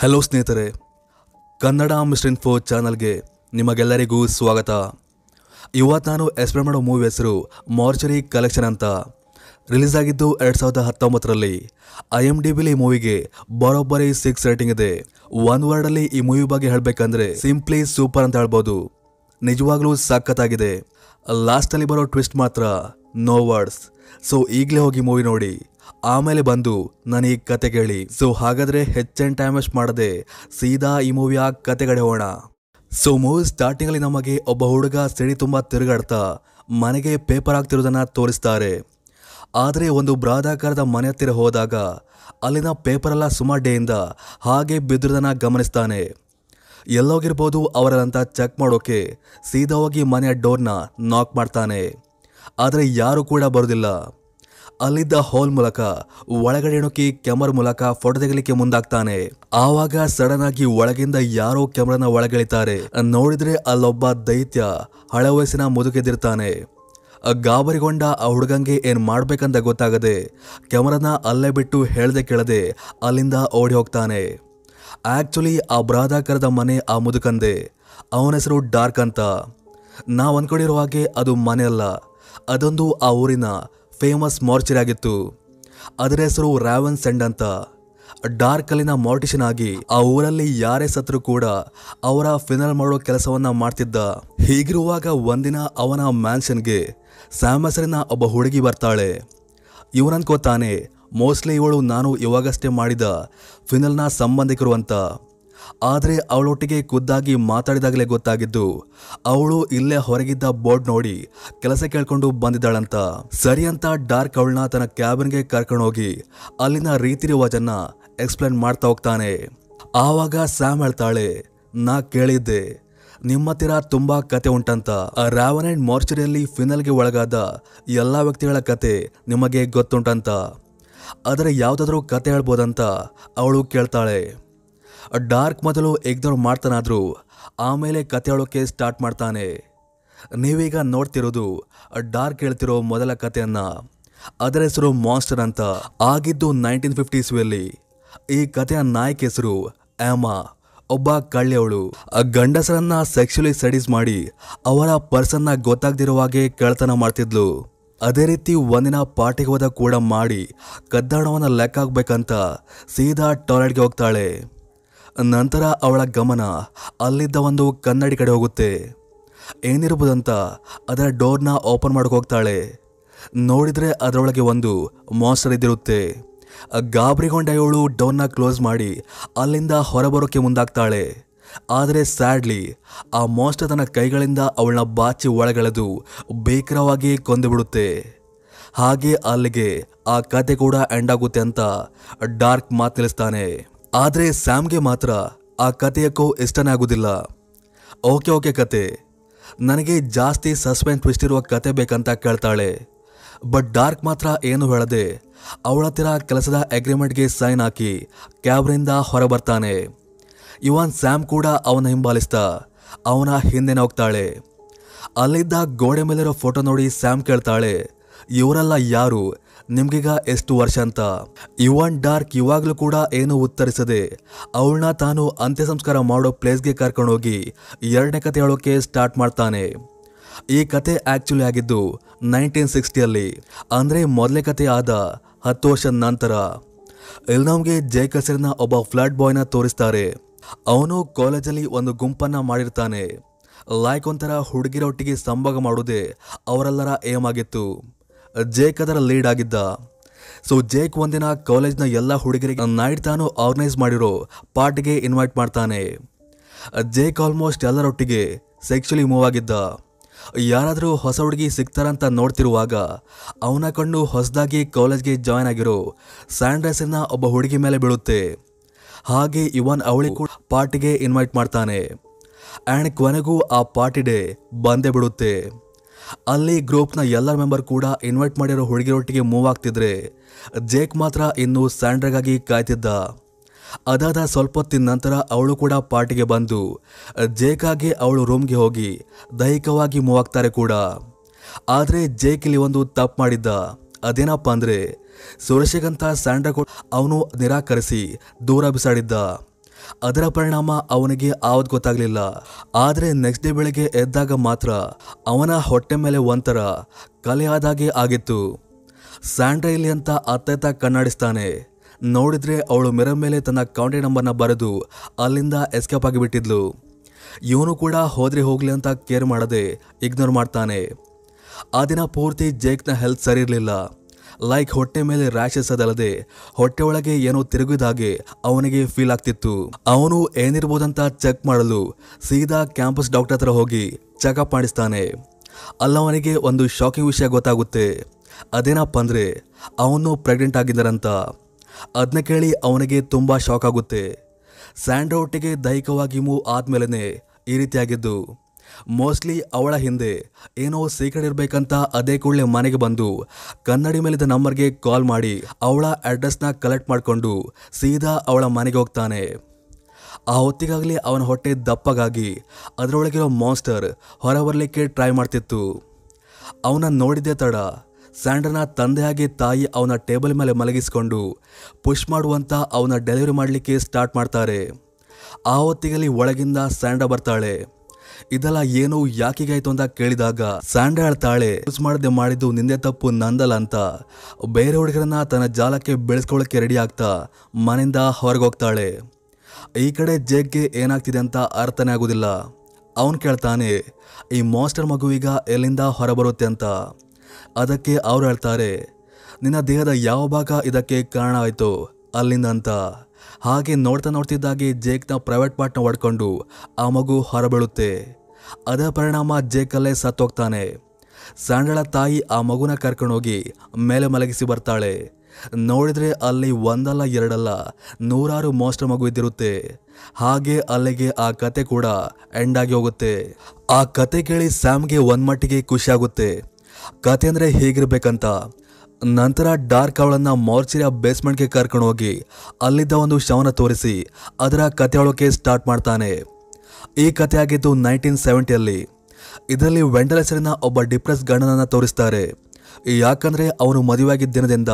Hello ಸ್ನೇಹಿತರೆ, Kannada mister info ಚಾನಲ್ಗೆ ನಿಮಗೆಲ್ಲರಿಗೂ ಸ್ವಾಗತ. ಇವತ್ತು ನಾನು ಎಕ್ಸ್ಪ್ಲೇನ್ ಮಾಡೋ ಮೂವಿ ಹೆಸರು ಮಾರ್ಚರಿ ಕಲೆಕ್ಷನ್ ಅಂತ. ರಿಲೀಸ್ ಆಗಿದ್ದು ಎರಡು ಸಾವಿರದ ಹತ್ತೊಂಬತ್ತರಲ್ಲಿ. ಐ ಎಂ ಡಿ ಬಿಲಿ ಮೂವಿಗೆ ಬರೋಬ್ಬರಿ ಸಿಕ್ಸ್ ರೇಟಿಂಗ್ ಇದೆ. ಒನ್ ವರ್ಡಲ್ಲಿ ಈ ಮೂವಿ ಬಗ್ಗೆ ಹೇಳಬೇಕಂದ್ರೆ ಸಿಂಪ್ಲಿ ಸೂಪರ್ ಅಂತ ಹೇಳ್ಬೋದು. ನಿಜವಾಗ್ಲೂ ಸಖತ್ತಾಗಿದೆ. ಲಾಸ್ಟಲ್ಲಿ ಬರೋ ಟ್ವಿಸ್ಟ್ ಮಾತ್ರ ನೋ ವರ್ಡ್ಸ್ ಸೊ ಈಗಲೇ ಹೋಗಿ ಮೂವಿ ನೋಡಿ. ಆಮೇಲೆ ಬಂದು ನಾನು ಈ ಕತೆ ಕೇಳಿ. ಸೊ ಹಾಗಾದ್ರೆ ಹೆಚ್ಚೆನ್ ಟೈಮ್ ವೇಸ್ಟ್ ಮಾಡದೆ ಸೀದಾ ಈ ಮೂವಿಯ ಕತೆಗಡೆ ಹೋಗೋಣ. ಸೊ ಮೂವಿ ಸ್ಟಾರ್ಟಿಂಗ್ ಅಲ್ಲಿ ನಮಗೆ ಒಬ್ಬ ಹುಡುಗ ಸಿಡಿ ತುಂಬಾ ತಿರುಗಾಡ್ತಾ ಮನೆಗೆ ಪೇಪರ್ ಆಗ್ತಿರೋದನ್ನ ತೋರಿಸ್ತಾರೆ. ಆದರೆ ಒಂದು ಬೃಹದಾಕಾರದ ಮನೆ ಹತ್ತಿರ ಹೋದಾಗ ಅಲ್ಲಿನ ಪೇಪರ್ ಎಲ್ಲ ಸುಮಾರು ಡೇಯಿಂದ ಹಾಗೆ ಬಿದ್ದಿರೋದನ್ನ ಗಮನಿಸ್ತಾನೆ. ಎಲ್ಲೋಗಿರ್ಬೋದು ಅವರಂತ ಚೆಕ್ ಮಾಡೋಕೆ ಸೀದಾ ಹೋಗಿ ಮನೆಯ ಡೋರ್ನ ನಾಕ್ ಮಾಡ್ತಾನೆ. ಆದರೆ ಯಾರು ಕೂಡ ಬರೋದಿಲ್ಲ. ಅಲ್ಲಿದ್ದ ಹಾಲ್ ಮೂಲಕ ಒಳಗಡೆ ನುಗ್ಗಿ ಕ್ಯಾಮರ್ ಮೂಲಕ ಫೋಟೋ ತೆಗಲಿಕ್ಕೆ ಮುಂದಾಗ್ತಾನೆ. ಆವಾಗ ಸಡನ್ ಆಗಿ ಒಳಗಿಂದ ಯಾರೋ ಕ್ಯಾಮರಾನ ಒಳಗೆಳಿತಾರೆ. ನೋಡಿದ್ರೆ ಅಲ್ಲೊಬ್ಬ ದೈತ್ಯ ಹಳೆ ವಯಸ್ಸಿನ ಮುದುಕೆದಿರ್ತಾನೆ ಗಾಬರಿಗೊಂಡ ಆ ಹುಡುಗಂಗೆ ಏನ್ ಮಾಡ್ಬೇಕಂತ ಗೊತ್ತಾಗದೆ ಕ್ಯಾಮರಾನ ಅಲ್ಲೇ ಬಿಟ್ಟು ಹೇಳ್ದೆ ಕೇಳದೆ ಅಲ್ಲಿಂದ ಓಡಿ ಹೋಗ್ತಾನೆ. ಆಕ್ಚುಲಿ ಆ ಬೃಹದಾಕಾರದ ಮನೆ ಆ ಮುದುಕಂದೆ. ಅವನ ಹೆಸರು ಡಾರ್ಕ್ ಅಂತ. ನಾವು ಅಂದ್ಕೊಂಡಿರೋ ಹಾಗೆ ಅದು ಮನೆ ಅಲ್ಲ. ಅದೊಂದು ಆ ಊರಿನ ಫೇಮಸ್ ಮಾರ್ಚರಿ ಆಗಿತ್ತು. ಅದರ ಹೆಸರು ರಾವನ್ ಸೆಂಡ್ ಅಂತ. ಡಾರ್ಕ್ ಅಲ್ಲಿನ ಮಾರ್ಟಿಷನ್ ಆಗಿ ಆ ಊರಲ್ಲಿ ಯಾರೇ ಸತ್ರು ಕೂಡ ಅವರ ಫಿನಲ್ ಮಾಡೋ ಕೆಲಸವನ್ನ ಮಾಡ್ತಿದ್ದ. ಹೀಗಿರುವಾಗ ಒಂದಿನ ಅವನ ಮ್ಯಾನ್ಷನ್ಗೆ ಸ್ಯಾಮಸರಿನ ಒಬ್ಬ ಹುಡುಗಿ ಬರ್ತಾಳೆ. ಇವನನ್ಕೋತಾನೆ ಮೋಸ್ಟ್ಲಿ ಇವಳು ನಾನು ಇವಾಗಷ್ಟೇ ಮಾಡಿದ ಫಿನಲ್ನ ಸಂಬಂಧಿಕರು ಅಂತ. ಆದರೆ ಅವಳೊಟ್ಟಿಗೆ ಖುದ್ದಾಗಿ ಮಾತಾಡಿದಾಗಲೇ ಗೊತ್ತಾಗಿದ್ದು, ಅವಳು ಇಲ್ಲೇ ಹೊರಗಿದ್ದ ಬೋರ್ಡ್ ನೋಡಿ ಕೆಲಸ ಕೇಳ್ಕೊಂಡು ಬಂದಿದ್ದಾಳಂತ. ಸರಿ ಅಂತ ಡಾರ್ಕ್ ಅವಳನ್ನ ತನ್ನ ಕ್ಯಾಬಿನ್ಗೆ ಕರ್ಕೊಂಡೋಗಿ ಅಲ್ಲಿನ ರೀತಿ ರಿವಾಜನ್ನ ಎಕ್ಸ್ಪ್ಲೇನ್ ಮಾಡ್ತಾ ಹೋಗ್ತಾನೆ. ಆವಾಗ ಸ್ಯಾಮ್ ಹೇಳ್ತಾಳೆ, ನಾ ಕೇಳಿದ್ದೆ ನಿಮ್ಮ ಹತ್ತಿರ ತುಂಬಾ ಕತೆ ಉಂಟಂತ. ರಾವನ್ ಅಂಡ್ ಮಾರ್ಚರಿಯಲ್ಲಿ ಫಿನಲ್ಗೆ ಒಳಗಾದ ಎಲ್ಲಾ ವ್ಯಕ್ತಿಗಳ ಕತೆ ನಿಮಗೆ ಗೊತ್ತುಂಟಂತ. ಆದರೆ ಯಾವುದಾದ್ರೂ ಕತೆ ಹೇಳ್ಬೋದಂತ ಅವಳು ಕೇಳ್ತಾಳೆ. ಡಾರ್ಕ್ ಮೊದಲು ಎಗ್ನೋರ್ ಮಾಡ್ತಾನಾದ್ರೂ ಆಮೇಲೆ ಕತೆ ಹೇಳೋಕೆ ಸ್ಟಾರ್ಟ್ ಮಾಡ್ತಾನೆ. ನೀವೀಗ ನೋಡ್ತಿರೋದು ಡಾರ್ಕ್ ಹೇಳ್ತಿರೋ ಮೊದಲ ಕಥೆಯನ್ನು ಅದರ ಹೆಸರು ಮಾನ್ಸ್ಟರ್ ಅಂತ ಆಗಿದ್ದು ನೈನ್ಟೀನ್ ಅಲ್ಲಿ ಈ ಕಥೆಯ ನಾಯಕ ಹೆಸರು ಆಮಾ. ಒಬ್ಬ ಕಳ್ಳಿಯವಳು. ಗಂಡಸರನ್ನ ಸೆಕ್ಸುಲಿ ಸ್ಟಡೀಸ್ ಮಾಡಿ ಅವರ ಪರ್ಸನ್ನ ಗೊತ್ತಾಗ್ದಿರೋ ಹಾಗೆ ಕಳ್ತನ ಮಾಡ್ತಿದ್ಲು. ಅದೇ ರೀತಿ ಒಂದಿನ ಪಾರ್ಟಿಗೆ ಹೋದ ಕೂಡ ಮಾಡಿ ಕದ್ದಾಣವನ್ನ ಲೆಕ್ಕ ಹಾಕ್ಬೇಕಂತ ಸೀದಾ ಟಾಯ್ಲೆಟ್ಗೆ ಹೋಗ್ತಾಳೆ. ನಂತರ ಅವಳ ಗಮನ ಅಲ್ಲಿದ್ದ ಒಂದು ಕನ್ನಡಿ ಕಡೆ ಹೋಗುತ್ತೆ. ಏನಿರ್ಬೋದಂತ ಅದರ ಡೋರ್ನ ಓಪನ್ ಮಾಡೋಕೆ ಹೋಗ್ತಾಳೆ. ನೋಡಿದರೆ ಅದರೊಳಗೆ ಒಂದು ಮಾಸ್ಟರ್ ಇದ್ದಿರುತ್ತೆ. ಗಾಬರಿಗೊಂಡ ಇವಳು ಡೋರ್ನ ಕ್ಲೋಸ್ ಮಾಡಿ ಅಲ್ಲಿಂದ ಹೊರಬರೋಕೆ ಮುಂದಾಗ್ತಾಳೆ. ಆದರೆ ಸ್ಯಾಡ್ಲಿ ಆ ಮಾನ್ಸ್ಟರ್ ತನ್ನ ಕೈಗಳಿಂದ ಅವಳನ್ನ ಬಾಚಿ ಒಳಗೆಳೆದು ಭೀಕರವಾಗಿ ಕೊಂದುಬಿಡುತ್ತೆ ಹಾಗೆ ಅಲ್ಲಿಗೆ ಆ ಕತೆ ಕೂಡ ಎಂಡ್ ಆಗುತ್ತೆ ಅಂತ ಡಾರ್ಕ್ ಮಾತು ತಿಳಿಸ್ತಾನೆ. ಆದರೆ ಸ್ಯಾಮ್ಗೆ ಮಾತ್ರ ಆ ಕಥೆಯಕ್ಕೂ ಇಷ್ಟನೇ ಆಗೋದಿಲ್ಲ ಓಕೆ ಓಕೆ ಕತೆ. ನನಗೆ ಜಾಸ್ತಿ ಸಸ್ಪೆನ್ಸ್ ಟ್ವಿಸ್ಟ್ ಇರುವ ಕತೆ ಬೇಕಂತ ಕೇಳ್ತಾಳೆ. ಬಟ್ ಡಾರ್ಕ್ ಮಾತ್ರ ಏನು ಹೇಳದೆ, ಅವಳ ಹತ್ತಿರ ಕೆಲಸದ ಅಗ್ರಿಮೆಂಟ್ಗೆ ಸೈನ್ ಹಾಕಿ ಕ್ಯಾಬ್ರಿಂದ ಹೊರಬರ್ತಾನೆ. ಇವನ್ ಸ್ಯಾಮ್ ಕೂಡ ಅವನ ಹಿಂಬಾಲಿಸ್ತಾ, ಅವನ ಹಿಂದೆನೆ ಹೋಗ್ತಾಳೆ. ಅಲ್ಲಿದ್ದ ಗೋಡೆ ಮೇಲಿರೋ ಫೋಟೋ ನೋಡಿ ಸ್ಯಾಮ್ ಕೇಳ್ತಾಳೆ, ಇವರೆಲ್ಲ ಯಾರು? ನಿಮ್ಗೀಗ ಎಷ್ಟು ವರ್ಷ ಅಂತ? ಇವನ್ ಡಾರ್ಕ್ ಇವಾಗಲೂ ಕೂಡ ಏನು ಉತ್ತರಿಸದೆ, ಅವಳನ್ನ ತಾನು ಅಂತ್ಯ ಸಂಸ್ಕಾರ ಮಾಡೋ ಪ್ಲೇಸ್ಗೆ ಕರ್ಕೊಂಡೋಗಿ ಎರಡನೇ ಕತೆ ಹೇಳೋಕೆ ಸ್ಟಾರ್ಟ್ ಮಾಡ್ತಾನೆ. ಈ ಕತೆ ಆಕ್ಚುಲಿ ಆಗಿದ್ದು ನೈನ್ಟೀನ್ ಸಿಕ್ಸ್ಟಿಯಲ್ಲಿ ಅಂದರೆ ಮೊದಲೇ ಕತೆ ಆದ ಹತ್ತು ವರ್ಷದ ನಂತರ. ಇಲ್ಲಿ ನಮಗೆ ಜೈ ಕಸರಿನ ಒಬ್ಬ ಫ್ಲಾಟ್ ಬಾಯ್ನ ತೋರಿಸ್ತಾರೆ. ಅವನು ಕಾಲೇಜಲ್ಲಿ ಒಂದು ಗುಂಪನ್ನು ಮಾಡಿರ್ತಾನೆ. ಲೈಕ್ ಒಂಥರ ಹುಡುಗಿರೊಟ್ಟಿಗೆ ಸಂಭೋಗ ಮಾಡೋದೇ ಅವರೆಲ್ಲರ ಏಮ್ ಆಗಿತ್ತು. ಜೇಕ್ ಅದರ ಲೀಡ್ ಆಗಿದ್ದ. ಸೊ ಜೇಕ್ ಒಂದಿನ ಕಾಲೇಜ್ನ ಎಲ್ಲ ಹುಡುಗರಿಗೆ ನೈಟ್ ತಾನು ಆರ್ಗನೈಸ್ ಮಾಡಿರೋ ಪಾರ್ಟಿಗೆ ಇನ್ವೈಟ್ ಮಾಡ್ತಾನೆ. ಜೇಕ್ ಆಲ್ಮೋಸ್ಟ್ ಎಲ್ಲರೊಟ್ಟಿಗೆ ಸೆಕ್ಚುಲಿ ಮೂವ್ ಆಗಿದ್ದ. ಯಾರಾದರೂ ಹೊಸ ಹುಡುಗಿ ಸಿಗ್ತಾರಂತ ನೋಡ್ತಿರುವಾಗ ಅವನ ಕಣ್ಣು ಹೊಸದಾಗಿ ಕಾಲೇಜ್ಗೆ ಜಾಯ್ನ್ ಆಗಿರೋ ಸ್ಯಾಂಡ್ರೈಸನ್ನ ಒಬ್ಬ ಹುಡುಗಿ ಮೇಲೆ ಬೀಳುತ್ತೆ. ಹಾಗೆ ಇವನ್ ಅವಳಿ ಕೂಡ ಪಾರ್ಟಿಗೆ ಇನ್ವೈಟ್ ಮಾಡ್ತಾನೆ. ಆ್ಯಂಡ್ ಕೊನೆಗೂ ಆ ಪಾರ್ಟಿ ಡೇ ಬಂದೇ ಬಿಡುತ್ತೆ. ಅಲ್ಲಿ ಗ್ರೂಪ್ನ ಎಲ್ಲ ಮೆಂಬರ್ ಕೂಡ ಇನ್ವೈಟ್ ಮಾಡಿರೋ ಹುಡುಗಿರೊಟ್ಟಿಗೆ ಮೂವ್ ಆಗ್ತಿದ್ರೆ ಜೇಕ್ ಮಾತ್ರ ಇನ್ನು ಸ್ಯಾಂಡ್ರಗಾಗಿ ಕಾಯ್ತಿದ್ದ. ಅದಾದ ಸ್ವಲ್ಪ ಹೊತ್ತಿನ ನಂತರ ಅವಳು ಕೂಡ ಪಾರ್ಟಿಗೆ ಬಂದು ಜೇಕಾಗಿ ಅವಳು ರೂಮ್ಗೆ ಹೋಗಿ ದೈಹಿಕವಾಗಿ ಮೂವ್ ಆಗ್ತಾರೆ ಕೂಡ. ಆದರೆ ಜೇಕ್ ಇಲ್ಲಿ ಒಂದು ತಪ್ಪು ಮಾಡಿದ್ದ. ಅದೇನಪ್ಪ ಅಂದರೆ ಸುರೇಶಿಗಂತ ಸ್ಯಾಂಡ್ರಾ ಅವನು ನಿರಾಕರಿಸಿ ದೂರ ಬಿಸಾಡಿದ್ದ. ಅದರ ಪರಿಣಾಮ ಅವನಿಗೆ ಆವತ್ತು ಗೊತ್ತಾಗ್ಲಿಲ್ಲ. ಆದರೆ ನೆಕ್ಸ್ಟ್ ಡೇ ಬೆಳಗ್ಗೆ ಎದ್ದಾಗ ಮಾತ್ರ ಅವನ ಹೊಟ್ಟೆ ಮೇಲೆ ಒಂಥರ ಕಲೆಯಾದಾಗೆ ಆಗಿತ್ತು. ಸ್ಯಾಂಡ್ರೈಲಿ ಅಂತ ಅತ್ತೈತ ಕಣ್ಣಾಡಿಸ್ತಾನೆ. ನೋಡಿದ್ರೆ ಅವಳು ಮಿರರ್ ಮೇಲೆ ತನ್ನ ಕಾಂಟ್ಯಾಕ್ಟ್ ನಂಬರ್ನ ಬರೆದು ಅಲ್ಲಿಂದ ಎಸ್ಕೇಪ್ ಆಗಿಬಿಟ್ಟಿದ್ಲು ಇವನು ಕೂಡ ಹೋದ್ರೆ ಹೋಗಲಿ ಅಂತ ಕೇರ್ ಮಾಡದೆ ಇಗ್ನೋರ್ ಮಾಡ್ತಾನೆ. ಆ ದಿನ ಪೂರ್ತಿ ಜೇಕ್ನ ಹೆಲ್ತ್ ಸರಿ ಇರಲಿಲ್ಲ. ಲೈಕ್ ಹೊಟ್ಟೆ ಮೇಲೆ ರ್ಯಾಶಸ್ ಅದಲ್ಲದೆ ಹೊಟ್ಟೆ ಒಳಗೆ ಏನೋ ತಿರುಗಿದಾಗೆ ಅವನಿಗೆ ಫೀಲ್ ಆಗ್ತಿತ್ತು. ಅವನು ಏನಿರ್ಬೋದಂತ ಚೆಕ್ ಮಾಡಲು ಸೀದಾ ಕ್ಯಾಂಪಸ್ ಡಾಕ್ಟರ್ ಹತ್ರ ಹೋಗಿ ಚೆಕಪ್ ಮಾಡಿಸ್ತಾನೆ. ಅಲ್ಲವನಿಗೆ ಒಂದು ಶಾಕಿಂಗ್ ವಿಷಯ ಗೊತ್ತಾಗುತ್ತೆ. ಅದೇನಪ್ಪ ಅಂದರೆ ಅವನು ಪ್ರೆಗ್ನೆಂಟ್ ಆಗಿದ್ದಾರಂತ. ಅದನ್ನ ಕೇಳಿ ಅವನಿಗೆ ತುಂಬ ಶಾಕ್ ಆಗುತ್ತೆ. ಸ್ಯಾಂಡ್ರಾ ಒಟ್ಟಿಗೆ ದೈಹಿಕವಾಗಿ ಮೂವ್ ಆದ್ಮೇಲೆ ಈ ರೀತಿಯಾಗಿದ್ದು. ಮೋಸ್ಟ್ಲಿ ಅವಳ ಹಿಂದೆ ಏನೋ ಸೀಕ್ರೆಟ್ ಇರಬೇಕಂತ ಅದೇ ಕೂಡಲೇ ಮನೆಗೆ ಬಂದು ಕನ್ನಡಿ ಮೇಲಿದ್ದ ನಂಬರ್ಗೆ ಕಾಲ್ ಮಾಡಿ ಅವಳ ಅಡ್ರೆಸ್ನ ಕಲೆಕ್ಟ್ ಮಾಡಿಕೊಂಡು ಸೀದಾ ಅವಳ ಮನೆಗೆ ಹೋಗ್ತಾನೆ. ಆ ಹೊತ್ತಿಗಾಗಲೇ ಅವನ ಹೊಟ್ಟೆ ದಪ್ಪಗಾಗಿ ಅದರೊಳಗಿರೋ ಮಾನ್ಸ್ಟರ್ ಹೊರ ಬರಲಿಕ್ಕೆ ಟ್ರೈ ಮಾಡ್ತಿತ್ತು. ಅವನ ನೋಡಿದ್ದೆ ತಡ, ಸ್ಯಾಂಡರ್ನ ತಂದೆಯಾಗಿ ತಾಯಿ ಅವನ ಟೇಬಲ್ ಮೇಲೆ ಮಲಗಿಸಿಕೊಂಡು ಪುಷ್ ಮಾಡುವಂತ ಅವನ ಡೆಲಿವರಿ ಮಾಡಲಿಕ್ಕೆ ಸ್ಟಾರ್ಟ್ ಮಾಡ್ತಾರೆ. ಆ ಹೊತ್ತಿಗಲ್ಲಿ ಒಳಗಿಂದ ಸ್ಯಾಂಡ ಬರ್ತಾಳೆ. ಇದೆಲ್ಲ ಏನೋ ಯಾಕಿಗಾಯ್ತು ಅಂತ ಕೇಳಿದಾಗ ಸ್ಯಾಂಡ ತಾಳೆ ಯೂಸ್ ಮಾಡದೆ ಮಾಡಿದ್ದು ನಿಂದೆ ತಪ್ಪು ನಂದಲ್ಲ ಅಂತ. ಬೇರೆ ಹುಡುಗರನ್ನ ತನ್ನ ಜಾಲಕ್ಕೆ ಬೆಳೆಸ್ಕೊಳ್ಳೋಕೆ ರೆಡಿ ಆಗ್ತಾ ಮನೆಯಿಂದ ಹೊರಗೆ ಹೋಗ್ತಾಳೆ. ಈ ಕಡೆ ಜಗ್ಗೆ ಏನಾಗ್ತಿದೆ ಅಂತ ಅರ್ಥನೇ ಆಗೋದಿಲ್ಲ. ಅವನು ಕೇಳ್ತಾನೆ, ಈ ಮಾಸ್ಟರ್ ಮಗುವೀಗ ಎಲ್ಲಿಂದ ಹೊರಬರುತ್ತೆ ಅಂತ. ಅದಕ್ಕೆ ಅವ್ರು ಹೇಳ್ತಾರೆ, ನಿನ್ನ ದೇಹದ ಯಾವ ಭಾಗ ಇದಕ್ಕೆ ಕಾರಣ ಆಯಿತು? ಅಲ್ಲಿಂದ ಅಂತ. ಹಾಗೆ ನೋಡ್ತಾ ನೋಡ್ತಿದ್ದಾಗೆ ಜೇಕ್ನ ಪ್ರೈವೇಟ್ ಪಾರ್ಟ್ನ ಹೊಡ್ಕೊಂಡು ಆ ಮಗು ಹೊರಬೀಳುತ್ತೆ. ಅದರ ಪರಿಣಾಮ ಜೇಕಲ್ಲೇ ಸತ್ತೋಗ್ತಾನೆ. ಸಾಂಡಳ ತಾಯಿ ಆ ಮಗುನ ಕರ್ಕೊಂಡೋಗಿ ಮೇಲೆ ಮಲಗಿಸಿ ಬರ್ತಾಳೆ. ನೋಡಿದ್ರೆ ಅಲ್ಲಿ ಒಂದಲ್ಲ ಎರಡಲ್ಲ ನೂರಾರು ಮೋಸ್ಟ್ ಮಗು ಇದ್ದಿರುತ್ತೆ. ಹಾಗೆ ಅಲ್ಲಿಗೆ ಆ ಕತೆ ಕೂಡ ಎಂಡ್ ಆಗಿ ಹೋಗುತ್ತೆ. ಆ ಕತೆ ಕೇಳಿ ಸ್ಯಾಮ್ಗೆ ಒಂದ್ಮಟ್ಟಿಗೆ ಖುಷಿ ಆಗುತ್ತೆ ಕತೆ ಅಂದರೆ ಹೇಗಿರ್ಬೇಕಂತ. ನಂತರ ಡಾರ್ಕ್ ಅವಳನ್ನ ಮಾರ್ಚರಿಯ ಬೇಸ್ಮೆಂಟ್ಗೆ ಕರ್ಕೊಂಡು ಹೋಗಿ ಅಲ್ಲಿದ್ದ ಒಂದು ಶವನ ತೋರಿಸಿ ಅದರ ಕತೆ ಹೇಳೋಕೆ ಸ್ಟಾರ್ಟ್ ಮಾಡ್ತಾನೆ. ಈ ಕತೆ ಆಗಿದ್ದು ನೈನ್ಟೀನ್ ಸೆವೆಂಟಿಯಲ್ಲಿ. ಇದರಲ್ಲಿ ವೆಂಡಲ್ ಹೆಸರಿನ ಒಬ್ಬ ಡಿಪ್ರೆಸ್ ಗಂಡನನ್ನು ತೋರಿಸ್ತಾರೆ. ಯಾಕಂದ್ರೆ ಅವನು ಮದುವೆಯಾಗಿದ್ದ ದಿನದಿಂದ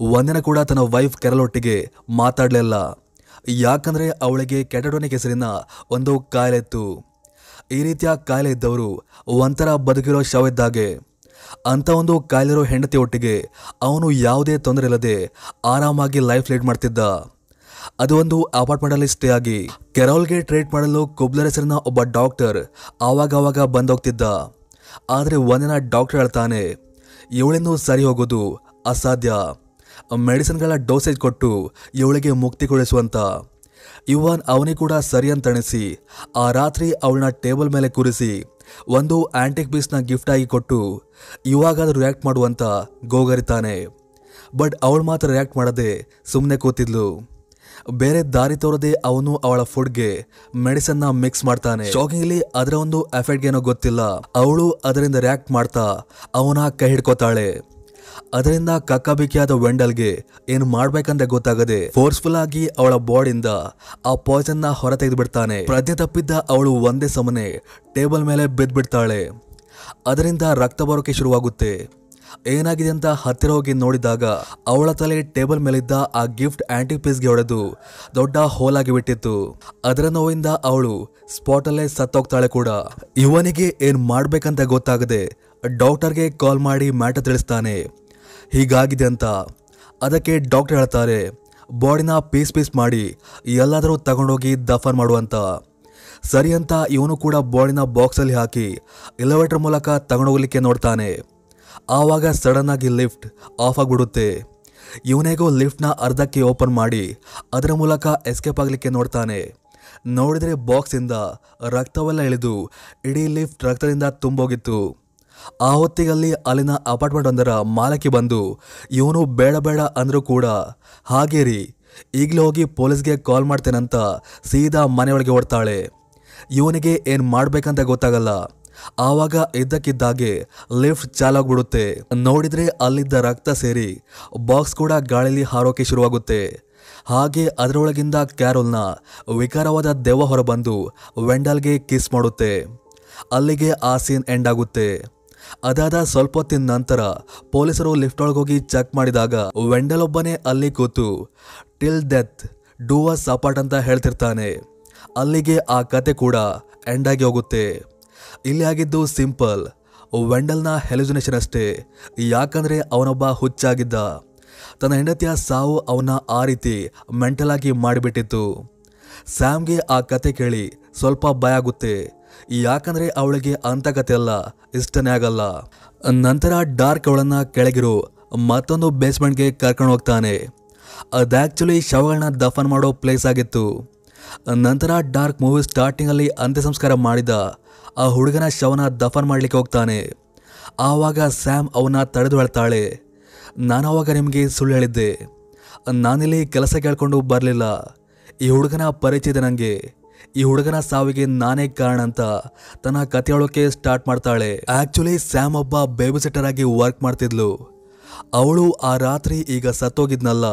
ಒಂದಿನ ಕೂಡ ತನ್ನ ವೈಫ್ ಕೆರಲೊಟ್ಟಿಗೆ ಮಾತಾಡಲಿಲ್ಲ. ಯಾಕಂದ್ರೆ ಅವಳಿಗೆ ಕೆಟಡೋನಿಕ್ ಹೆಸರಿನ ಒಂದು ಕಾಯಿಲೆ ಇತ್ತು ಈ ರೀತಿಯ ಕಾಯಿಲೆ ಇದ್ದವರು ಒಂಥರ ಬದುಕಿರೋ ಶವ ಇದ್ದಾಗೆ. ಅಂತ ಒಂದು ಕಾಯಿಲಿರೋ ಹೆಂಡತಿ ಒಟ್ಟಿಗೆ ಅವನು ಯಾವುದೇ ತೊಂದರೆ ಇಲ್ಲದೆ ಆರಾಮಾಗಿ ಲೈಫ್ ಲೀಡ್ ಮಾಡ್ತಿದ್ದ. ಅದು ಒಂದು ಅಪಾರ್ಟ್ಮೆಂಟಲ್ಲಿ ಸ್ಟೇ ಆಗಿ ಕೆರೋಲ್ಗೆ ಟ್ರೀಟ್ ಮಾಡಲು ಕುಬ್ಲರ್ ಹೆಸರಿನ ಒಬ್ಬ ಡಾಕ್ಟರ್ ಆವಾಗ ಆವಾಗ ಬಂದೋಗ್ತಿದ್ದ. ಆದರೆ ಒಂದಿನ ಡಾಕ್ಟರ್ ಹೇಳ್ತಾನೆ ಇವಳಿಂದು ಸರಿ ಹೋಗೋದು ಅಸಾಧ್ಯ. ಮೆಡಿಸಿನ್ಗಳ ಡೋಸೇಜ್ ಕೊಟ್ಟು ಇವಳಿಗೆ ಮುಕ್ತಿ ಕೊಡಿಸುವಂತ ಇವನ್ ಅವನಿಗೆ ಕೂಡ ಸರಿ ಅಂತ ಅನಿಸಿ, ಆ ರಾತ್ರಿ ಅವಳನ್ನ ಟೇಬಲ್ ಮೇಲೆ ಕೂರಿಸಿ ಒಂದು ಆಂಟಿಕ್ ಪೀಸ್ನ ಗಿಫ್ಟ್ ಆಗಿ ಕೊಟ್ಟು ಇವಾಗಾದ್ರೂ ರಿಯಾಕ್ಟ್ ಮಾಡುವಂತ ಗೋಗರಿತಾನೆ ಬಟ್ ಅವಳು ಮಾತ್ರ ರಿಯಾಕ್ಟ್ ಮಾಡದೆ ಸುಮ್ಮನೆ ಕೂತಿದ್ಲು. ಬೇರೆ ದಾರಿ ತೋರದೆ ಅವನು ಅವಳ ಫುಡ್ಗೆ ಮೆಡಿಸನ್ನ ಮಿಕ್ಸ್ ಮಾಡ್ತಾನೆ. ಶಾಕಿಂಗ್ಲಿ ಅದರ ಒಂದು ಎಫೆಕ್ಟ್ಗೇನೋ ಗೊತ್ತಿಲ್ಲ. ಅವಳು ಅದರಿಂದ ರಿಯಾಕ್ಟ್ ಮಾಡ್ತಾ ಅವನ ಕೈ ಹಿಡ್ಕೋತಾಳೆ. ಅದರಿಂದ ಕಕ್ಕಬಿಕ್ಕಿಯಾದ ವೆಂಡಲ್ಗೆ ಏನು ಮಾಡ್ಬೇಕಂತ ಗೊತ್ತಾಗದೆ ಫೋರ್ಸ್ಫುಲ್ ಆಗಿ ಅವಳ ಬಾಡಿಯಿಂದ ಆ ಪಾಯ್ಸನ್ನ ಹೊರ ಬಿಡ್ತಾನೆ ಪ್ರಜ್ಞೆ ತಪ್ಪಿದ್ದ ಅವಳು ಒಂದೇ ಸಮನೆ ಟೇಬಲ್ ಮೇಲೆ ಬಿದ್ದು ಬಿಡ್ತಾಳೆ ಅದರಿಂದ ರಕ್ತ ಬರೋಕೆ ಶುರುವಾಗುತ್ತೆ. ಏನಾಗಿದೆ ಅಂತ ಹತ್ತಿರ ಹೋಗಿ ನೋಡಿದಾಗ ಅವಳ ತಲೆ ಟೇಬಲ್ ಮೇಲಿದ್ದ ಆ ಗಿಫ್ಟ್ ಆಂಟಿ ಪೀಸ್ಗೆ ಹೊಡೆದು ದೊಡ್ಡ ಹೋಲ್ ಆಗಿ ಬಿಟ್ಟಿತ್ತು. ಅದರ ನೋವಿಂದ ಅವಳು ಸ್ಪಾಟಲ್ಲೇ ಸತ್ತೋಗ್ತಾಳೆ ಕೂಡ. ಇವನಿಗೆ ಏನು ಮಾಡ್ಬೇಕಂತ ಗೊತ್ತಾಗದೆ ಡಾಕ್ಟರ್ಗೆ ಕಾಲ್ ಮಾಡಿ ಮ್ಯಾಟ ತಿಳಿಸ್ತಾನೆ. ಹೀಗಾಗಿದೆ ಅಂತ. ಅದಕ್ಕೆ ಡಾಕ್ಟರ್ ಹೇಳ್ತಾರೆ, ಬಾಡಿನ ಪೀಸ್ ಪೀಸ್ ಮಾಡಿ, ಎಲ್ಲಾದರೂ ತಗೊಂಡೋಗಿ ದಫನ್ ಮಾಡುವಂತ ಸರಿ ಅಂತ ಇವನು ಕೂಡ ಬಾಡಿನ ಬಾಕ್ಸಲ್ಲಿ ಹಾಕಿ, ಎಲಿವೇಟರ್ ಮೂಲಕ ತಗೊಂಡೋಗ್ಲಿಕ್ಕೆ ನೋಡ್ತಾನೆ. ಆವಾಗ ಸಡನ್ ಆಗಿ ಲಿಫ್ಟ್ ಆಫ್ ಆಗಿಬಿಡುತ್ತೆ. ಇವನಿಗೂ ಲಿಫ್ಟ್ನ ಅರ್ಧಕ್ಕೆ ಓಪನ್ ಮಾಡಿ, ಅದರ ಮೂಲಕ ಎಸ್ಕೇಪ್ ಆಗಲಿಕ್ಕೆ ನೋಡ್ತಾನೆ. ನೋಡಿದರೆ ಬಾಕ್ಸಿಂದ ರಕ್ತವೆಲ್ಲ ಇಳಿದು, ಇಡೀ ಲಿಫ್ಟ್ ರಕ್ತದಿಂದ ತುಂಬೋಗಿತ್ತು. ಆ ಹೊತ್ತಿಗಲ್ಲಿ ಅಲ್ಲಿನ ಅಪಾರ್ಟ್ಮೆಂಟ್ ಒಂದರ ಮಾಲಕಿ ಬಂದು, ಇವನು ಬೇಡ ಬೇಡ ಅಂದರೂ ಕೂಡ, ಹಾಗೆ ರೀ ಈಗಲೇ ಹೋಗಿ ಪೊಲೀಸ್ಗೆ ಕಾಲ್ ಮಾಡ್ತೇನಂತ ಸೀದಾ ಮನೆಯೊಳಗೆ ಓಡ್ತಾಳೆ. ಇವನಿಗೆ ಏನು ಮಾಡಬೇಕಂತ ಗೊತ್ತಾಗಲ್ಲ. ಆವಾಗ ಇದ್ದಕ್ಕಿದ್ದಾಗೆ ಲಿಫ್ಟ್ ಚಾಲಾಗ್ಬಿಡುತ್ತೆ. ನೋಡಿದರೆ ಅಲ್ಲಿದ್ದ ರಕ್ತ ಸೇರಿ ಬಾಕ್ಸ್ ಕೂಡ ಗಾಳಿಲಿ ಹಾರೋಕೆ ಶುರುವಾಗುತ್ತೆ. ಹಾಗೆ ಅದರೊಳಗಿಂದ ಕ್ಯಾರೋಲ್ನ ವಿಕಾರವಾದ ದೆವ್ವ ಹೊರಬಂದು ವೆಂಡಲ್ಗೆ ಕಿಸ್ ಮಾಡುತ್ತೆ. ಅಲ್ಲಿಗೆ ಆ ಸೀನ್ ಎಂಡ್ ಆಗುತ್ತೆ. ಅದಾದ ಸ್ವಲ್ಪ ಹೊತ್ತಿನ ನಂತರ ಪೊಲೀಸರು ಲಿಫ್ಟ್ ಒಳಗೋಗಿ ಚೆಕ್ ಮಾಡಿದಾಗ ವೆಂಡಲ್ ಒಬ್ಬನೇ ಅಲ್ಲಿ ಕೂತು, till death, do us part ಅಂತ ಹೇಳ್ತಿರ್ತಾನೆ. ಅಲ್ಲಿಗೆ ಆ ಕತೆ ಕೂಡ ಎಂಡ್ ಆಗಿ ಹೋಗುತ್ತೆ. ಇಲ್ಲಿ ಆಗಿದ್ದು ಸಿಂಪಲ್, ವೆಂಡಲ್ನ ಹೆಲುಜಿನೇಷನ್ ಅಷ್ಟೇ. ಯಾಕಂದ್ರೆ ಅವನೊಬ್ಬ ಹುಚ್ಚಾಗಿದ್ದ. ತನ್ನ ಹೆಂಡತಿಯ ಸಾವು ಅವನ ಆ ರೀತಿ ಮೆಂಟಲ್ ಮಾಡಿಬಿಟ್ಟಿತ್ತು. ಸ್ಯಾಮ್ಗೆ ಆ ಕತೆ ಕೇಳಿ ಸ್ವಲ್ಪ ಭಯ ಆಗುತ್ತೆ. ಯಾಕಂದ್ರೆ ಅವಳಿಗೆ ಅಂತಗತೆ ಅಲ್ಲ, ಇಷ್ಟನೇ ಆಗಲ್ಲ. ನಂತರ ಡಾರ್ಕ್ ಅವಳನ್ನ ಕೆಳಗಿರು ಮತ್ತೊಂದು ಬೇಸ್ಮೆಂಟ್ಗೆ ಕರ್ಕೊಂಡು ಹೋಗ್ತಾನೆ. ಅದು ಆ್ಯಕ್ಚುಲಿ ಶವಗಳನ್ನ ದಫನ್ ಮಾಡೋ ಪ್ಲೇಸ್ ಆಗಿತ್ತು. ನಂತರ ಡಾರ್ಕ್ ಮೂವಿ ಸ್ಟಾರ್ಟಿಂಗಲ್ಲಿ ಅಂತ್ಯ ಸಂಸ್ಕಾರ ಮಾಡಿದ, ಆ ಹುಡುಗನ ಶವನ ದಫನ್ ಮಾಡಲಿಕ್ಕೆ ಹೋಗ್ತಾನೆ. ಆವಾಗ ಸ್ಯಾಮ್ ಅವನ್ನ ತಡೆದು ಹೇಳ್ತಾಳೆ, ನಾನು ಆವಾಗ ನಿಮಗೆ ಸುಳ್ಳು ಹೇಳಿದ್ದೆ. ನಾನಿಲ್ಲಿ ಕೆಲಸ ಕೇಳ್ಕೊಂಡು ಬರಲಿಲ್ಲ. ಈ ಹುಡುಗನ ಪರಿಚಯ ನನಗೆ ಈ ಹುಡುಗನ ಸಾವಿಗೆ ನಾನೇ ಕಾರಣ ಅಂತ ತನ್ನ ಕತೆ ಹೇಳೋಕೆ ಸ್ಟಾರ್ಟ್ ಮಾಡ್ತಾಳೆ. ಆಕ್ಚುಲಿ ಸ್ಯಾಮ್ ಒಬ್ಬ ಬೇಬಿ ಸಿಟ್ಟರ್ ಆಗಿ ವರ್ಕ್ ಮಾಡ್ತಿದ್ಲು. ಅವಳು ಆ ರಾತ್ರಿ ಈಗ ಸತ್ತೋಗಿದ್ನಲ್ಲ.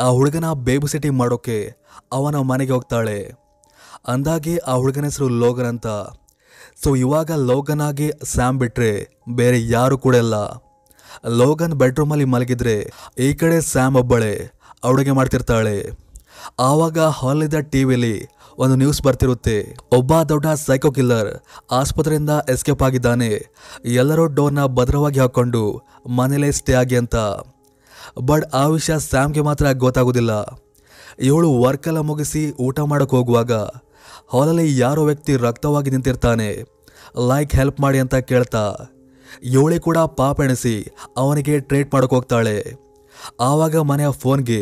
ಆ ಹುಡುಗನ ಬೇಬಿ ಸಿಟಿ ಮಾಡೋಕೆ ಅವನ ಮನೆಗೆ ಹೋಗ್ತಾಳೆ. ಅಂದಾಗೆ ಆ ಹುಡುಗನ ಹೆಸರು ಲೋಗನ್ ಅಂತ. ಸೊ ಇವಾಗ ಲೋಗನ್ ಆಗಿ ಸ್ಯಾಮ್ ಬಿಟ್ರೆ ಬೇರೆ ಯಾರು ಕೂಡ ಇಲ್ಲ. ಲೋಗನ್ ಬೆಡ್ರೂಮಲ್ಲಿ ಮಲಗಿದ್ರೆ ಈ ಕಡೆ ಸ್ಯಾಮ್ ಒಬ್ಬಳೆ ಅಡುಗೆ ಮಾಡ್ತಿರ್ತಾಳೆ. ಆವಾಗ ಹಾಲಿದ್ದ ಟಿವಿಲಿ ಒಂದು ನ್ಯೂಸ್ ಬರ್ತಿರುತ್ತೆ. ಒಬ್ಬ ದೊಡ್ಡ ಸೈಕೋ ಕಿಲ್ಲರ್ ಆಸ್ಪತ್ರೆಯಿಂದ ಎಸ್ಕೇಪ್ ಆಗಿದ್ದಾನೆ. ಎಲ್ಲರೂ ಡೋರ್ನ ಭದ್ರವಾಗಿ ಹಾಕೊಂಡು ಮನೇಲೇ ಸ್ಟೇ ಆಗಿ ಅಂತ. ಬಟ್ ಆ ವಿಷಯ ಸ್ಯಾಮ್ಗೆ ಮಾತ್ರ ಗೊತ್ತಾಗೋದಿಲ್ಲ. ಇವಳು ವರ್ಕೆಲ್ಲ ಮುಗಿಸಿ ಊಟ ಮಾಡೋಕೆ ಹೋಗುವಾಗ ಹಾಲಲ್ಲಿ ಯಾರೋ ವ್ಯಕ್ತಿ ರಕ್ತವಾಗಿ ನಿಂತಿರ್ತಾನೆ. ಲೈಕ್ ಹೆಲ್ಪ್ ಮಾಡಿ ಅಂತ ಕೇಳ್ತಾ, ಇವಳಿ ಕೂಡ ಪಾಪ ಎಣಿಸಿ ಅವನಿಗೆ ಟ್ರೀಟ್ ಮಾಡೋಕೆ ಹೋಗ್ತಾಳೆ. ಆವಾಗ ಮನೆಯ ಫೋನ್ಗೆ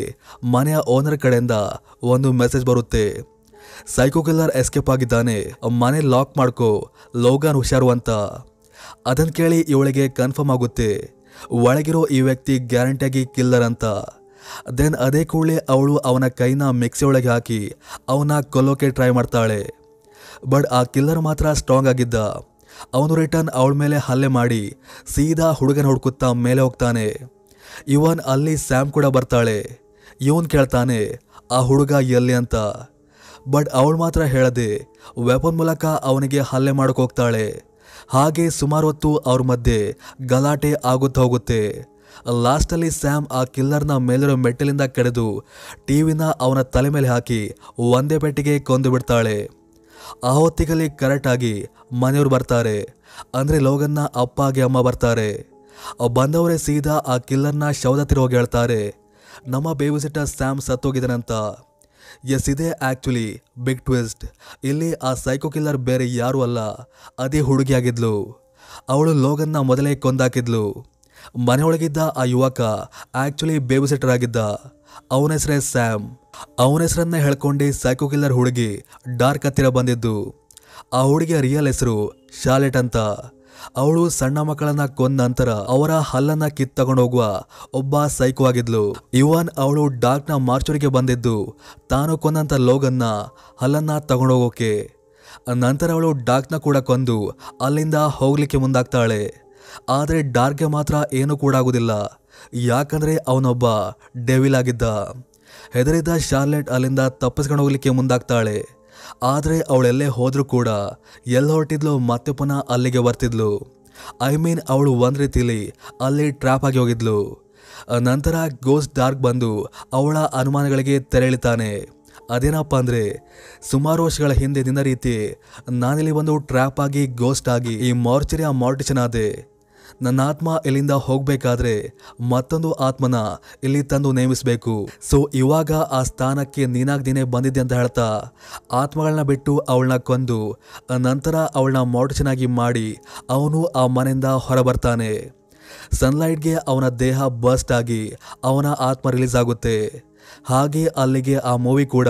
ಮನೆಯ ಓನರ್ ಕಡೆಯಿಂದ ಒಂದು ಮೆಸೇಜ್ ಬರುತ್ತೆ. ಸೈಕೋ ಕಿಲ್ಲರ್ ಎಸ್ಕೇಪ್ ಆಗಿದ್ದಾನೆ. ಮನೆ ಲಾಕ್ ಮಾಡ್ಕೋ. ಲೋಗಾನ್ ಹುಷಾರು ಅಂತ. ಅದನ್ನು ಕೇಳಿ ಇವಳಿಗೆ ಕನ್ಫರ್ಮ್ ಆಗುತ್ತೆ. ಒಳಗಿರೋ ಈ ವ್ಯಕ್ತಿ ಗ್ಯಾರಂಟಿಯಾಗಿ ಕಿಲ್ಲರ್ ಅಂತ. ದೆನ್ ಅದೇ ಕೂಡಲೇ ಅವಳು ಅವನ ಕೈನ ಮಿಕ್ಸಿ ಒಳಗೆ ಹಾಕಿ ಅವನ ಕೊಲ್ಲೋಕೆ ಟ್ರೈ ಮಾಡ್ತಾಳೆ. ಬಟ್ ಆ ಕಿಲ್ಲರ್ ಮಾತ್ರ ಸ್ಟ್ರಾಂಗ್ ಆಗಿದ್ದ. ಅವನು ರಿಟರ್ನ್ ಅವಳ ಮೇಲೆ ಹಲ್ಲೆ ಮಾಡಿ ಸೀದಾ ಹುಡುಗನ ಹುಡುಕುತ್ತಾ ಮೇಲೆ ಹೋಗ್ತಾನೆ. ಇವನ್ ಅಲ್ಲಿ ಸ್ಯಾಮ್ ಕೂಡ ಬರ್ತಾಳೆ. ಇವನ್ ಕೇಳ್ತಾನೆ, ಆ ಹುಡುಗ ಎಲ್ಲಿ ಅಂತ? ಬಟ್ ಅವಳು ಮಾತ್ರ ಹೇಳದೆ ವೆಪನ್ ಮೂಲಕ ಅವನಿಗೆ ಹಲ್ಲೆ ಮಾಡಕ್ಕೆ ಹೋಗ್ತಾಳೆ. ಹಾಗೆ ಸುಮಾರು ಹೊತ್ತು ಅವ್ರ ಮಧ್ಯೆ ಗಲಾಟೆ ಆಗುತ್ತಾ ಹೋಗುತ್ತೆ. ಲಾಸ್ಟಲ್ಲಿ ಸ್ಯಾಮ್ ಆ ಕಿಲ್ಲರ್ನ ಮೇಲಿರೋ ಮೆಟ್ಟಲಿಂದ ಕೆಡೆದು ಟಿವಿನ ಅವನ ತಲೆ ಮೇಲೆ ಹಾಕಿ ಒಂದೇ ಪೆಟ್ಟಿಗೆ ಕೊಂದು ಬಿಡ್ತಾಳೆ. ಆ ಹೊತ್ತಿಗಲ್ಲಿ ಕರೆಕ್ಟಾಗಿ ಮನೆಯವ್ರು ಬರ್ತಾರೆ. ಅಂದರೆ ಲೋಗನ್ನ ಅಪ್ಪ ಅಮ್ಮ ಬರ್ತಾರೆ. ಬಂದವರೇ ಸೀದಾ ಆ ಕಿಲ್ಲರ್ನ ಶವದ ಹತ್ತಿರ ಹೋಗಿ ಹೇಳ್ತಾರೆ, ನಮ್ಮ ಬೇಬಿಸಿಟ್ಟ ಸ್ಯಾಮ್ ಸತ್ತೋಗಿದ್ದಾನಂತ. ಎಸ್ ಇದೇ ಆ್ಯಕ್ಚುಲಿ ಬಿಗ್ ಟ್ವಿಸ್ಟ್ ಇಲ್ಲಿ ಆ ಸೈಕೋ ಕಿಲ್ಲರ್ ಬೇರೆ ಯಾರೂ ಅಲ್ಲ. ಅದೇ ಹುಡುಗಿಯಾಗಿದ್ಲು ಅವಳು ಲೋಗನ್ನ ಮೊದಲೇ ಕೊಂದಾಕಿದ್ಲು. ಮನೆಯೊಳಗಿದ್ದ ಆ ಯುವಕ ಆ್ಯಕ್ಚುಲಿ ಬೇಬಿ ಸಿಟರ್ ಆಗಿದ್ದ. ಅವನ ಹೆಸರೇ ಸ್ಯಾಮ್ ಅವನ ಹೆಸರನ್ನ ಹೇಳ್ಕೊಂಡು ಸೈಕೋ ಕಿಲ್ಲರ್ ಹುಡುಗಿ ಡಾರ್ಕ್ ಹತ್ತಿರ ಬಂದಿದ್ದು. ಆ ಹುಡುಗಿಯ ರಿಯಲ್ ಹೆಸರು ಶಾಲೆಟ್ ಅಂತ. ಅವಳು ಸಣ್ಣ ಮಕ್ಕಳನ್ನ ಕೊಂದ ನಂತರ ಅವರ ಹಲ್ಲನ್ನ ಕಿತ್ತಕೊಂಡು ಹೋಗುವ ಒಬ್ಬ ಸೈಕೋ ಆಗಿದ್ಲು. ಇವನ್ ಅವಳು ಡಾರ್ಕ್ನ ಮಾರ್ಚುರಿಗೆ ಬಂದಿದ್ದು. ತಾನು ಕೊಂದಂತ ಲೋಗನ್ನ ಹಲ್ಲನ್ನ ತಗೊಂಡೋಗೋಕೆ. ನಂತರ ಅವಳು ಡಾರ್ಕ್ನ ಕೂಡ ಕೊಂದು ಅಲ್ಲಿಂದ ಹೋಗ್ಲಿಕ್ಕೆ ಮುಂದಾಗ್ತಾಳೆ. ಆದರೆ ಡಾರ್ಕ್ಗೆ ಮಾತ್ರ ಏನೂ ಕೂಡ ಆಗುದಿಲ್ಲ. ಯಾಕಂದ್ರೆ ಅವನೊಬ್ಬ ಡೆವಿಲ್ ಆಗಿದ್ದ. ಹೆದರಿದ ಶಾರ್ಲೆಟ್ ಅಲ್ಲಿಂದ ತಪ್ಪಿಸ್ಕೊಂಡು ಹೋಗ್ಲಿಕ್ಕೆ ಮುಂದಾಗ್ತಾಳೆ. ಆದರೆ ಅವಳೆಲ್ಲೇ ಹೋದರೂ ಕೂಡ ಎಲ್ಲಿ ಹೊರಟಿದ್ಲು ಮತ್ತೆ ಪುನಃ ಅಲ್ಲಿಗೆ ಬರ್ತಿದ್ಲು. ಐ ಮೀನ್ ಅವಳು ಒಂದು ರೀತಿಲಿ ಅಲ್ಲಿ ಟ್ರ್ಯಾಪ್ ಆಗಿ ಹೋಗಿದ್ಲು. ನಂತರ ಗೋಸ್ಟ್ ಡಾರ್ಕ್ ಬಂದು ಅವಳ ಅನುಮಾನಗಳಿಗೆ ತೆರೆಳಿತಾನೆ ಅದೇನಪ್ಪ ಅಂದರೆ, ಸುಮಾರು ವರ್ಷಗಳ ಹಿಂದೆ ದಿನ ರೀತಿ ನಾನಿಲ್ಲಿ ಒಂದು ಟ್ರ್ಯಾಪ್ ಆಗಿ ಗೋಸ್ಟ್ ಆಗಿ ಈ ಮಾರ್ಚರಿಯ ಮಾರ್ಟಿಷನ್ ಆದೆ. ನನ್ನ ಆತ್ಮ ಇಲ್ಲಿಂದ ಹೋಗಬೇಕಾದ್ರೆ ಮತ್ತೊಂದು ಆತ್ಮನ ಇಲ್ಲಿ ತಂದು ನೇಮಿಸಬೇಕು. ಸೊ ಇವಾಗ ಆ ಸ್ಥಾನಕ್ಕೆ ನೀನಾಗ್ದೇನೆ ಬಂದಿದ್ದೆ ಅಂತ ಹೇಳ್ತಾ, ಆತ್ಮಗಳನ್ನ ಬಿಟ್ಟು ಅವಳನ್ನ ಕೊಂದು, ನಂತರ ಅವಳನ್ನ ಮೋಟಚನಾಗಿ ಮಾಡಿ ಅವನು ಆ ಮನೆಯಿಂದ ಹೊರಬರ್ತಾನೆ. ಸನ್ಲೈಟ್ಗೆ ಅವನ ದೇಹ ಬಸ್ಟ್ ಆಗಿ ಅವನ ಆತ್ಮ ರಿಲೀಸ್ ಆಗುತ್ತೆ. ಹಾಗೆ ಅಲ್ಲಿಗೆ ಆ ಮೂವಿ ಕೂಡ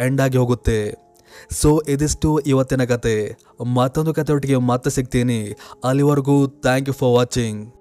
ಎಂಡ್ ಆಗಿ ಹೋಗುತ್ತೆ. ಸೊ ಇದಿಷ್ಟು ಇವತ್ತಿನ ಕತೆ. ಮತ್ತೊಂದು ಕತೆ ಒಟ್ಟಿಗೆ ಮತ್ತೆ ಸಿಗ್ತೀನಿ. ಅಲ್ಲಿವರೆಗೂ ಥ್ಯಾಂಕ್ ಯು ಫಾರ್ ವಾಚಿಂಗ್